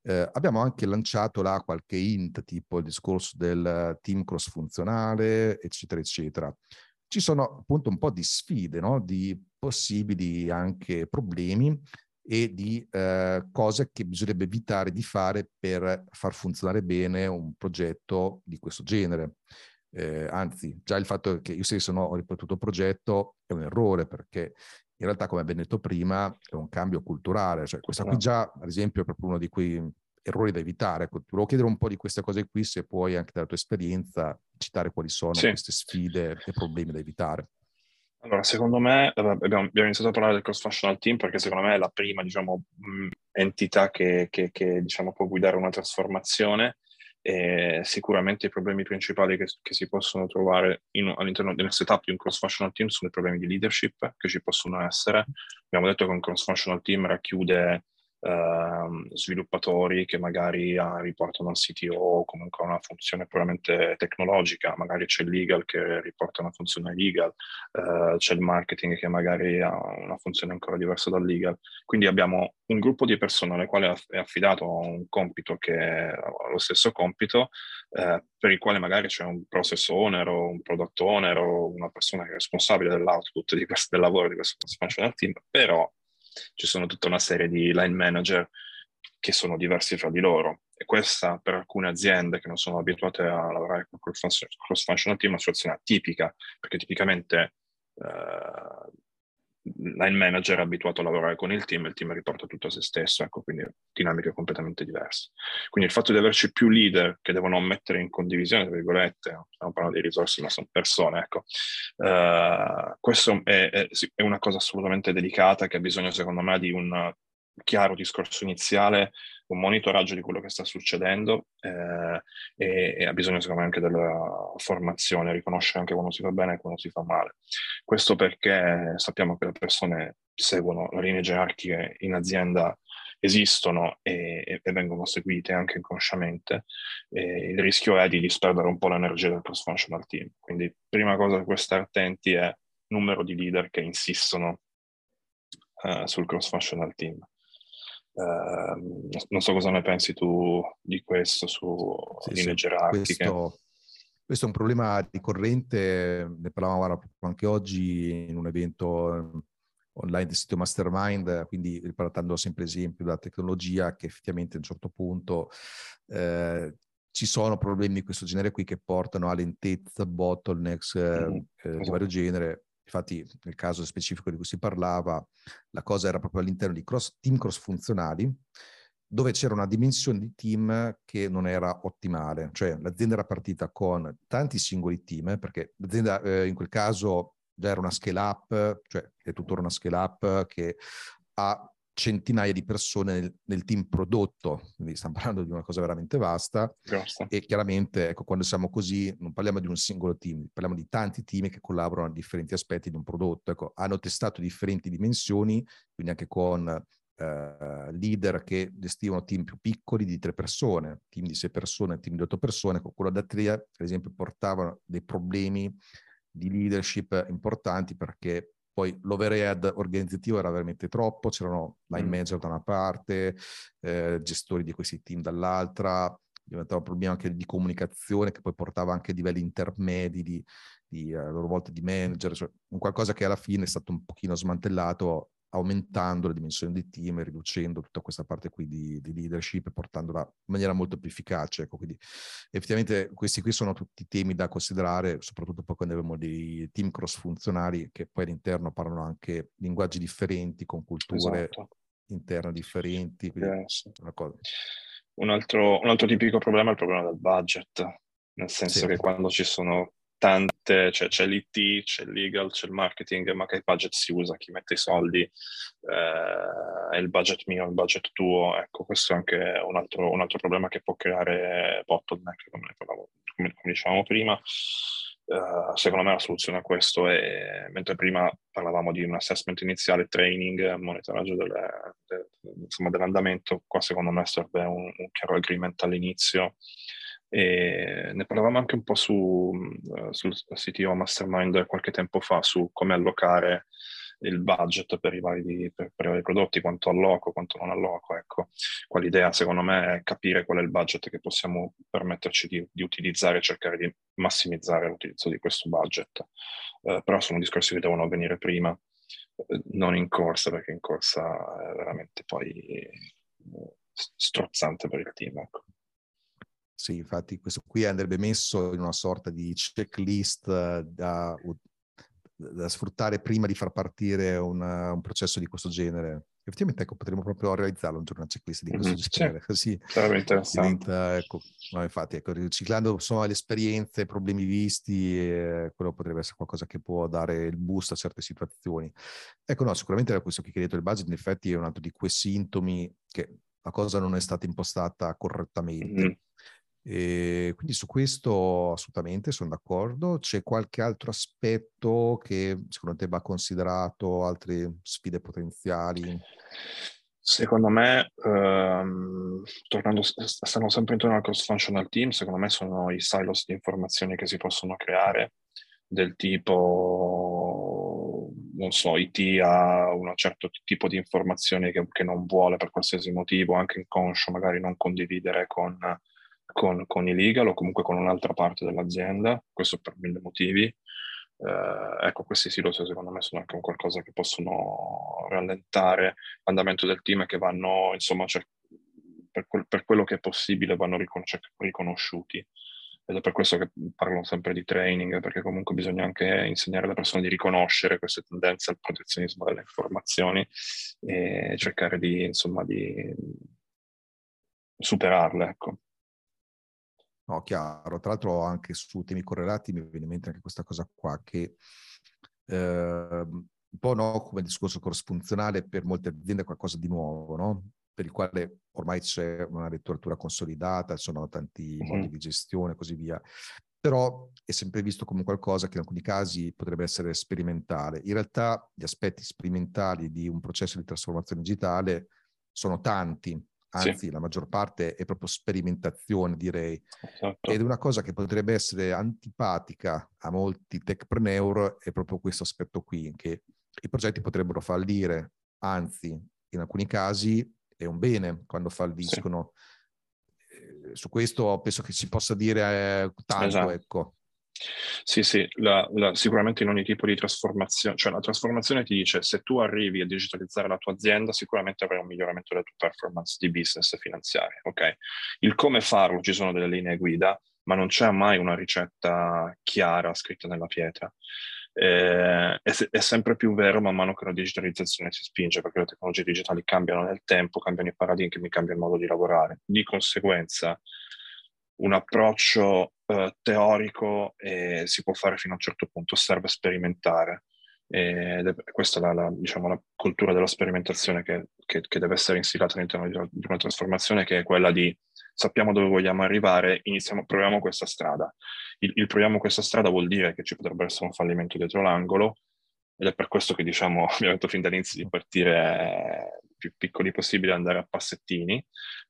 Eh, abbiamo anche lanciato là qualche int, tipo il discorso del team cross funzionale, eccetera, eccetera. Ci sono appunto un po' di sfide, no? di possibili anche problemi e di eh, cose che bisognerebbe evitare di fare per far funzionare bene un progetto di questo genere. Eh, anzi, già il fatto che io stesso no, ho ripetuto progetto è un errore perché in realtà, come abbiamo detto prima, è un cambio culturale. Cioè, questa qui già, ad esempio, è proprio uno di quei errori da evitare. Ecco, ti volevo chiedere un po' di queste cose qui, se puoi anche dalla tua esperienza citare quali sono sì. queste sfide e problemi da evitare. Allora, secondo me, abbiamo, abbiamo, iniziato a parlare del cross-functional team perché secondo me è la prima, diciamo, entità che, che, che diciamo, può guidare una trasformazione e sicuramente i problemi principali che, che si possono trovare in, all'interno del setup di un cross-functional team sono i problemi di leadership che ci possono essere. Abbiamo detto che un cross-functional team racchiude uh, sviluppatori che magari uh, riportano al CTO o comunque una funzione puramente tecnologica, magari c'è il legal che riporta una funzione legal, uh, c'è il marketing che magari ha una funzione ancora diversa dal legal. Quindi abbiamo un gruppo di persone alle quali è affidato un compito che è lo stesso compito, eh, per il quale magari c'è un process owner o un product owner o una persona che è responsabile dell'output di questo, del lavoro di questo functional team, però ci sono tutta una serie di line manager che sono diversi fra di loro. E questa per alcune aziende che non sono abituate a lavorare con cross-functional team è una situazione atipica, perché tipicamente eh, line manager è abituato a lavorare con il team e il team riporta tutto a se stesso, ecco, quindi dinamiche completamente diverse. Quindi il fatto di averci più leader che devono mettere in condivisione, tra virgolette, stiamo parlando di risorse ma sono persone, ecco, uh, questo è, è, è, una cosa assolutamente delicata che ha bisogno secondo me di un chiaro discorso iniziale un monitoraggio di quello che sta succedendo eh, e, e, ha bisogno secondo me anche della formazione, riconoscere anche quando si fa bene e quando si fa male. Questo perché sappiamo che le persone seguono le linee gerarchiche in azienda esistono e, e, vengono seguite anche inconsciamente, e il rischio è di disperdere un po' l'energia del cross-functional team. Quindi prima cosa da cui stare attenti è il numero di leader che insistono uh, sul cross-functional team. Uh, non so cosa ne pensi tu di questo su sì, linee sì, gerarchiche. Questo, questo, è un problema ricorrente, ne parlavamo anche oggi in un evento ehm, online del sito Mastermind, quindi ripartendo sempre esempio della tecnologia che effettivamente a un certo punto eh, ci sono problemi di questo genere qui che portano a lentezza, bottlenecks eh, mm-hmm. eh, di vario genere Infatti, nel caso specifico di cui si parlava, la cosa era proprio all'interno di cross, team cross funzionali, dove c'era una dimensione di team che non era ottimale. Cioè l'azienda era partita con tanti singoli team, perché l'azienda eh, in quel caso già era una scale up, cioè è tuttora una scale up che ha centinaia di persone nel, nel, team prodotto, quindi stiamo parlando di una cosa veramente vasta Grossa. e chiaramente ecco, quando siamo così non parliamo di un singolo team, parliamo di tanti team che collaborano a differenti aspetti di un prodotto, ecco, hanno testato differenti dimensioni, quindi anche con eh, leader che gestivano team più piccoli di tre persone, team di sei persone, team di otto persone, con quello da Tria per esempio portavano dei problemi di leadership importanti perché poi l'overhead organizzativo era veramente troppo, c'erano line mm. manager da una parte, eh, gestori di questi team dall'altra, diventava un problema anche di comunicazione che poi portava anche a livelli intermedi di, di a loro volta di manager, cioè un qualcosa che alla fine è stato un pochino smantellato aumentando le dimensioni di team riducendo tutta questa parte qui di, di leadership e portandola in maniera molto più efficace. Ecco, quindi effettivamente questi qui sono tutti temi da considerare, soprattutto poi quando abbiamo dei team cross funzionali che poi all'interno parlano anche linguaggi differenti, con culture esatto. interne differenti. Un, altro, un altro tipico problema è il problema del budget, nel senso sì. che quando ci sono tante, cioè c'è l'IT, c'è il legal, c'è il marketing, ma che budget si usa, chi mette i soldi, eh, è il budget mio, il budget tuo, ecco questo è anche un altro, un altro problema che può creare bottleneck, come, parlavo, come, come dicevamo prima. Uh, secondo me la soluzione a questo è, mentre prima parlavamo di un assessment iniziale, training, monitoraggio delle, de, insomma, dell'andamento, qua secondo me serve un, un chiaro agreement all'inizio e ne parlavamo anche un po' su, sul CTO Mastermind qualche tempo fa su come allocare il budget per i vari, per, per i vari prodotti, quanto alloco, quanto non alloco. Ecco, qua l'idea secondo me è capire qual è il budget che possiamo permetterci di, di utilizzare e cercare di massimizzare l'utilizzo di questo budget. Uh, però sono discorsi che devono avvenire prima, uh, non in corsa, perché in corsa è veramente poi strozzante per il team. Ecco. Sì, infatti questo qui andrebbe messo in una sorta di checklist eh, da, da sfruttare prima di far partire un, un, processo di questo genere. Effettivamente ecco, potremmo proprio realizzarlo un giorno una checklist di questo mm-hmm, genere, sì. così sarebbe interessante. Diventa, ecco, no, infatti, ecco, riciclando insomma, le esperienze, i problemi visti, eh, quello potrebbe essere qualcosa che può dare il boost a certe situazioni. Ecco, no, sicuramente era questo che hai detto, il budget in effetti è un altro di quei sintomi che la cosa non è stata impostata correttamente. Mm-hmm. E quindi su questo assolutamente sono d'accordo. C'è qualche altro aspetto che secondo te va considerato, altre sfide potenziali? Secondo me, ehm, tornando, stanno sempre intorno al cross-functional team, secondo me sono i silos di informazioni che si possono creare, del tipo, non so, IT ha un certo tipo di informazioni che, che non vuole per qualsiasi motivo, anche inconscio, magari non condividere con con, con i legal o comunque con un'altra parte dell'azienda, questo per mille motivi. Eh, ecco, questi silos secondo me sono anche un qualcosa che possono rallentare l'andamento del team e che vanno, insomma, cioè, per, quel, per, quello che è possibile, vanno ricon- riconosciuti. Ed è per questo che parlo sempre di training, perché comunque bisogna anche insegnare alle persone di riconoscere queste tendenze al protezionismo delle informazioni e cercare di, insomma, di superarle, ecco. No, chiaro. Tra l'altro anche su temi correlati mi viene in mente anche questa cosa qua che eh, un po' no, come il discorso corrisfunzionale per molte aziende è qualcosa di nuovo, no? per il quale ormai c'è una letteratura consolidata, ci sono tanti mm-hmm. modi di gestione e così via. Però è sempre visto come qualcosa che in alcuni casi potrebbe essere sperimentale. In realtà gli aspetti sperimentali di un processo di trasformazione digitale sono tanti, anzi sì. la maggior parte è proprio sperimentazione direi, esatto. ed una cosa che potrebbe essere antipatica a molti techpreneur è proprio questo aspetto qui, che i progetti potrebbero fallire, anzi in alcuni casi è un bene quando falliscono. Sì. Eh, su questo penso che si possa dire eh, tanto, esatto. ecco. Sì, sì, la, la, sicuramente in ogni tipo di trasformazione, cioè la trasformazione ti dice se tu arrivi a digitalizzare la tua azienda, sicuramente avrai un miglioramento della tua performance di business e finanziaria, ok? Il come farlo, ci sono delle linee guida, ma non c'è mai una ricetta chiara scritta nella pietra. Eh, è, è, sempre più vero man mano che la digitalizzazione si spinge, perché le tecnologie digitali cambiano nel tempo, cambiano i paradigmi, cambia il modo di lavorare. Di conseguenza, un approccio eh, teorico eh, si può fare fino a un certo punto, serve sperimentare. È questa la, la, diciamo, la cultura della sperimentazione che, che, che, deve essere instillata all'interno di, di una trasformazione, che è quella di sappiamo dove vogliamo arrivare, iniziamo, proviamo questa strada. Il, il proviamo questa strada vuol dire che ci potrebbe essere un fallimento dietro l'angolo, ed è per questo che diciamo, abbiamo detto fin dall'inizio di partire più piccoli possibile, andare a passettini,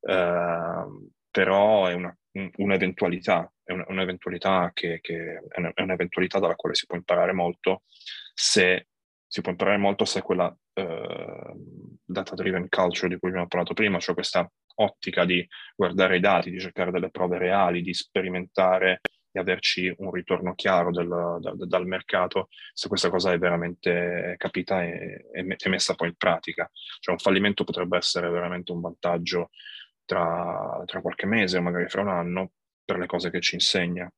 eh, però è una un'eventualità, è un'eventualità che, che è un'eventualità dalla quale si può imparare molto se si può imparare molto se quella uh, data-driven culture di cui abbiamo parlato prima, cioè questa ottica di guardare i dati, di cercare delle prove reali, di sperimentare e averci un ritorno chiaro del, da, dal mercato, se questa cosa è veramente capita e, e, messa poi in pratica. Cioè un fallimento potrebbe essere veramente un vantaggio tra, tra qualche mese o magari fra un anno per le cose che ci insegna.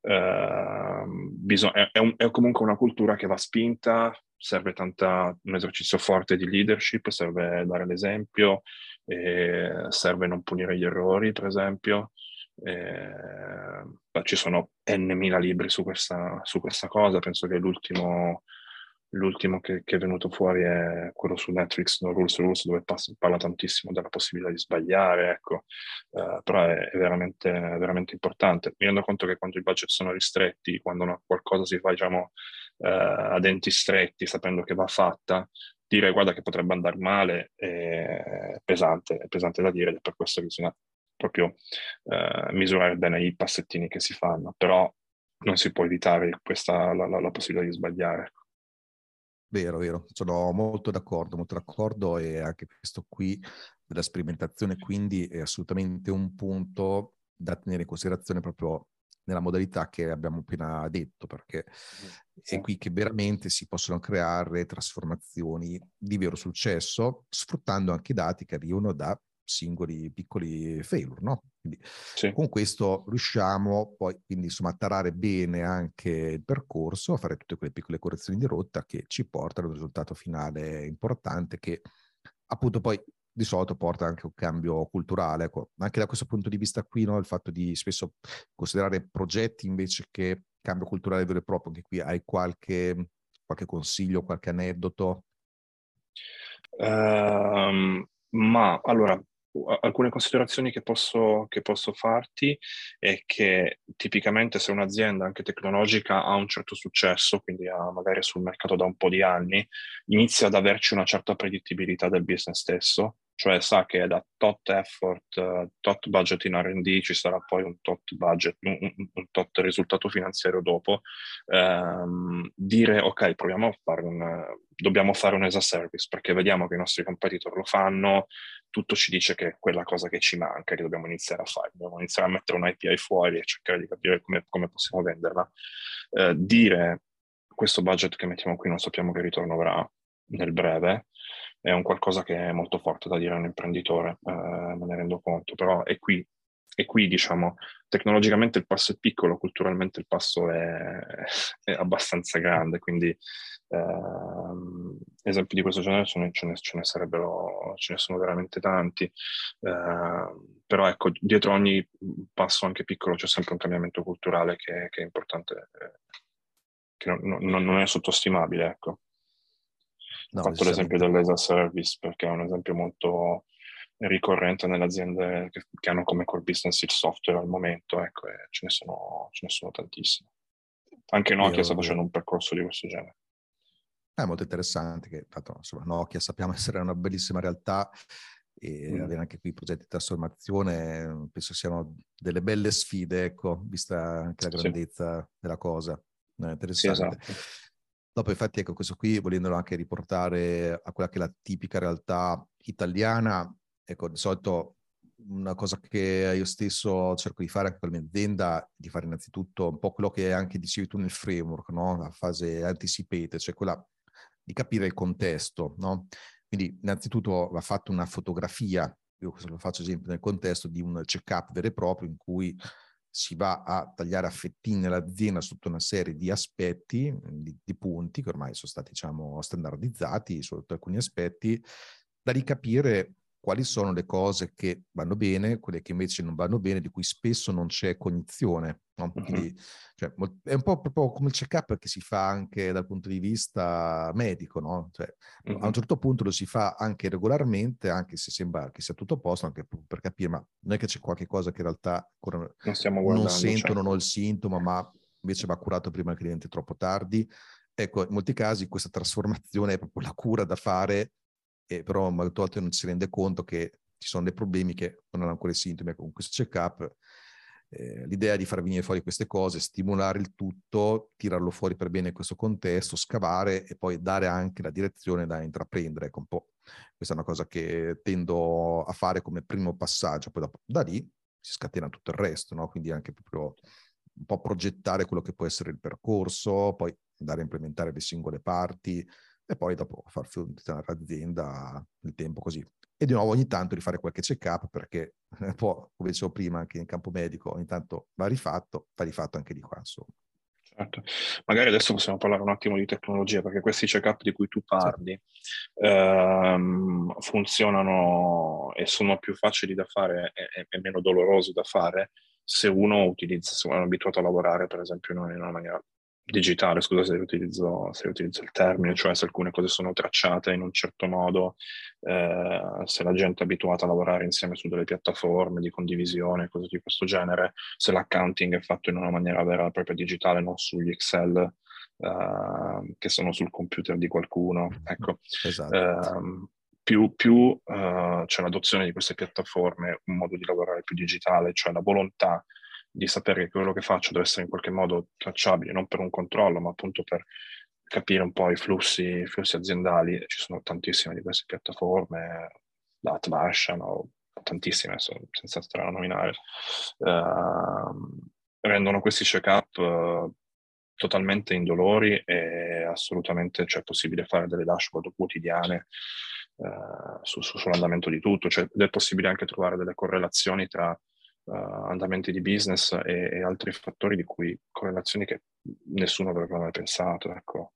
Uh, bisog- è, è, un, è, comunque una cultura che va spinta, serve tanta, un esercizio forte di leadership, serve dare l'esempio, serve non punire gli errori, per esempio. Eh, ci sono n mila libri su questa, su questa cosa, penso che l'ultimo L'ultimo che, che, è venuto fuori è quello su Netflix, No Rules Rules, dove parla tantissimo della possibilità di sbagliare, ecco. Uh, però è, è, veramente, veramente, importante. Mi rendo conto che quando i budget sono ristretti, quando una, qualcosa si fa, diciamo, uh, a denti stretti, sapendo che va fatta, dire guarda che potrebbe andare male è pesante, è pesante da dire ed è per questo che bisogna proprio uh, misurare bene i passettini che si fanno, però non si può evitare questa, la, la, la possibilità di sbagliare. Vero, vero, sono molto d'accordo, molto d'accordo e anche questo qui della sperimentazione quindi è assolutamente un punto da tenere in considerazione proprio nella modalità che abbiamo appena detto, perché è qui che veramente si possono creare trasformazioni di vero successo, sfruttando anche i dati che arrivano da singoli piccoli failure, no? Quindi sì. con questo riusciamo poi quindi insomma a tarare bene anche il percorso, a fare tutte quelle piccole correzioni di rotta che ci portano ad un risultato finale importante che appunto poi di solito porta anche un cambio culturale. Ecco. Anche da questo punto di vista qui, no, il fatto di spesso considerare progetti invece che cambio culturale vero e proprio, che qui hai qualche, qualche consiglio, qualche aneddoto? Um, ma allora, alcune considerazioni che posso, che posso, farti è che tipicamente se un'azienda anche tecnologica ha un certo successo, quindi ha magari sul mercato da un po' di anni, inizia ad averci una certa predittibilità del business stesso, cioè sa che da tot effort, uh, tot budget in R&D ci sarà poi un tot budget, un, un tot risultato finanziario dopo, um, dire ok, proviamo a fare un, dobbiamo fare un as a service perché vediamo che i nostri competitor lo fanno, tutto ci dice che è quella cosa che ci manca, che dobbiamo iniziare a fare, dobbiamo iniziare a mettere un API fuori e cercare di capire come, come possiamo venderla. Uh, dire questo budget che mettiamo qui non sappiamo che ritorno avrà nel breve, è un qualcosa che è molto forte da dire a un imprenditore, eh, me ne rendo conto, però è qui, è qui, diciamo, tecnologicamente il passo è piccolo, culturalmente il passo è, è abbastanza grande, quindi eh, esempi di questo genere ce ne, ce ne, ce ne, sarebbero, ce ne sono veramente tanti, eh, però ecco, dietro ogni passo anche piccolo c'è sempre un cambiamento culturale che, che è importante, eh, che non, non, non è sottostimabile, ecco. No, Ho fatto l'esempio dell'ESA Service perché è un esempio molto ricorrente nelle aziende che, che, hanno come core business il software al momento, ecco, ce ne sono, ce ne sono tantissime. Anche Nokia sta facendo un percorso di questo genere. È molto interessante che, tanto, insomma, Nokia sappiamo essere una bellissima realtà e mm. avere anche qui progetti di trasformazione penso siano delle belle sfide, ecco, vista anche la grandezza sì. della cosa. È interessante. Sì, esatto. Dopo, infatti, ecco, questo qui, volendolo anche riportare a quella che è la tipica realtà italiana, ecco, di solito una cosa che io stesso cerco di fare anche con la mia azienda, di fare innanzitutto un po' quello che anche dicevi tu nel framework, no? la fase anticipate, cioè quella di capire il contesto. No? Quindi innanzitutto va fatta una fotografia, io questo lo faccio esempio nel contesto di un check-up vero e proprio in cui si va a tagliare a fettine l'azienda sotto una serie di aspetti, di, di punti che ormai sono stati diciamo, standardizzati sotto alcuni aspetti, da ricapire quali sono le cose che vanno bene, quelle che invece non vanno bene, di cui spesso non c'è cognizione. No? Quindi, cioè, è un po' proprio come il check-up che si fa anche dal punto di vista medico, no? Cioè, uh-huh. A un certo punto lo si fa anche regolarmente, anche se sembra che sia tutto a posto, anche per capire, ma non è che c'è qualche cosa che in realtà ancora non, non sento, certo. non ho il sintomo, ma invece va curato prima che diventi troppo tardi. Ecco, in molti casi questa trasformazione è proprio la cura da fare e però molte volte non si rende conto che ci sono dei problemi che non hanno ancora i sintomi. Con questo check-up eh, l'idea di far venire fuori queste cose, stimolare il tutto, tirarlo fuori per bene in questo contesto, scavare e poi dare anche la direzione da intraprendere. Ecco, un po'. Questa è una cosa che tendo a fare come primo passaggio, poi dopo, da lì si scatena tutto il resto, no? quindi anche proprio un po' progettare quello che può essere il percorso, poi andare a implementare le singole parti, e poi dopo far funzionare l'azienda nel tempo così. E di nuovo ogni tanto rifare qualche check-up perché po', come dicevo prima, anche in campo medico ogni tanto va rifatto, va rifatto anche di qua, insomma. Certo. Magari adesso possiamo parlare un attimo di tecnologia, perché questi check-up di cui tu parli sì. ehm, funzionano e sono più facili da fare e, e, meno dolorosi da fare se uno utilizza, se uno è abituato a lavorare, per esempio, in una maniera digitale, scusa se utilizzo, se utilizzo, il termine, cioè se alcune cose sono tracciate in un certo modo, eh, se la gente è abituata a lavorare insieme su delle piattaforme di condivisione, cose di questo genere, se l'accounting è fatto in una maniera vera e propria digitale, non sugli Excel eh, che sono sul computer di qualcuno. Ecco. Esatto. Eh, più, più uh, c'è l'adozione di queste piattaforme, un modo di lavorare più digitale, cioè la volontà di sapere che quello che faccio deve essere in qualche modo tracciabile, non per un controllo, ma appunto per capire un po' i flussi, i flussi aziendali. Ci sono tantissime di queste piattaforme, da Atlassian o tantissime, senza stare a nominare, uh, rendono questi check-up uh, totalmente indolori e assolutamente c'è cioè, possibile fare delle dashboard quotidiane uh, su, su, sull'andamento di tutto, cioè, ed è possibile anche trovare delle correlazioni tra uh, andamenti di business e, e, altri fattori di cui correlazioni che nessuno avrebbe mai pensato. Ecco.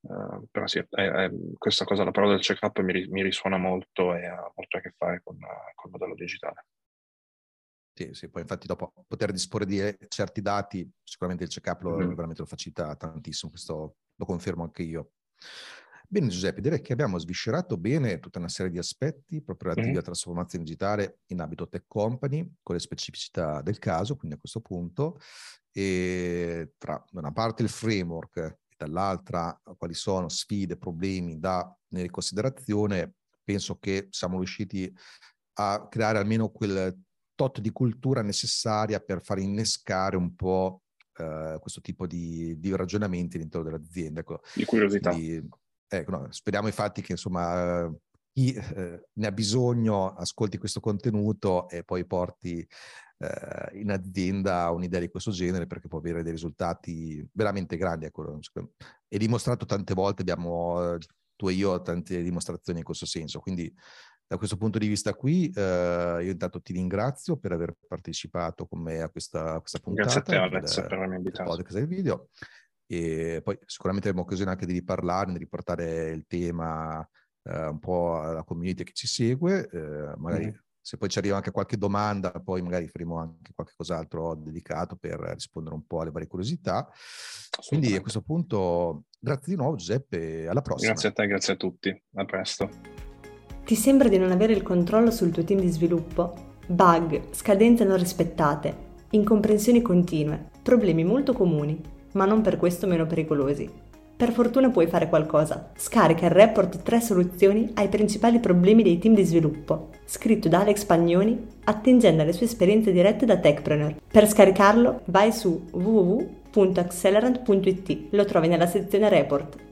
Uh, però sì, è, è, questa cosa, la parola del check-up mi, mi, risuona molto e ha molto a che fare con, con il modello digitale. Sì, sì, poi infatti dopo poter disporre di certi dati, sicuramente il check-up lo, mm-hmm. veramente lo facilita tantissimo, questo lo confermo anche io. Bene Giuseppe, direi che abbiamo sviscerato bene tutta una serie di aspetti proprio relativi mm-hmm. alla trasformazione digitale in ambito tech company, con le specificità del caso, quindi a questo punto, e tra da una parte il framework e dall'altra quali sono sfide, problemi da tenere in considerazione, penso che siamo riusciti a creare almeno quel tot di cultura necessaria per far innescare un po' eh, questo tipo di, di, ragionamenti all'interno dell'azienda. Ecco. Di curiosità. Quindi, ecco, no, speriamo infatti che insomma chi eh, ne ha bisogno ascolti questo contenuto e poi porti eh, in azienda un'idea di questo genere perché può avere dei risultati veramente grandi. Ecco. È dimostrato tante volte, abbiamo tu e io tante dimostrazioni in questo senso, quindi da questo punto di vista qui, eh, io intanto ti ringrazio per aver partecipato con me a questa, a questa puntata. Grazie a te Alex per avermi invitato. Podcast del video. E poi sicuramente avremo occasione anche di riparlarne, di riportare il tema eh, un po' alla community che ci segue. Eh, magari mm. se poi ci arriva anche qualche domanda, poi magari faremo anche qualche cos'altro dedicato per rispondere un po' alle varie curiosità. Quindi a questo punto, grazie di nuovo Giuseppe, alla prossima. Grazie a te, grazie a tutti. A presto. Ti sembra di non avere il controllo sul tuo team di sviluppo? Bug, scadenze non rispettate, incomprensioni continue, problemi molto comuni, ma non per questo meno pericolosi. Per fortuna puoi fare qualcosa. Scarica il report 3 soluzioni ai principali problemi dei team di sviluppo, scritto da Alex Pagnoni, attingendo alle sue esperienze dirette da Techpreneur. Per scaricarlo vai su www.accelerant.it, lo trovi nella sezione report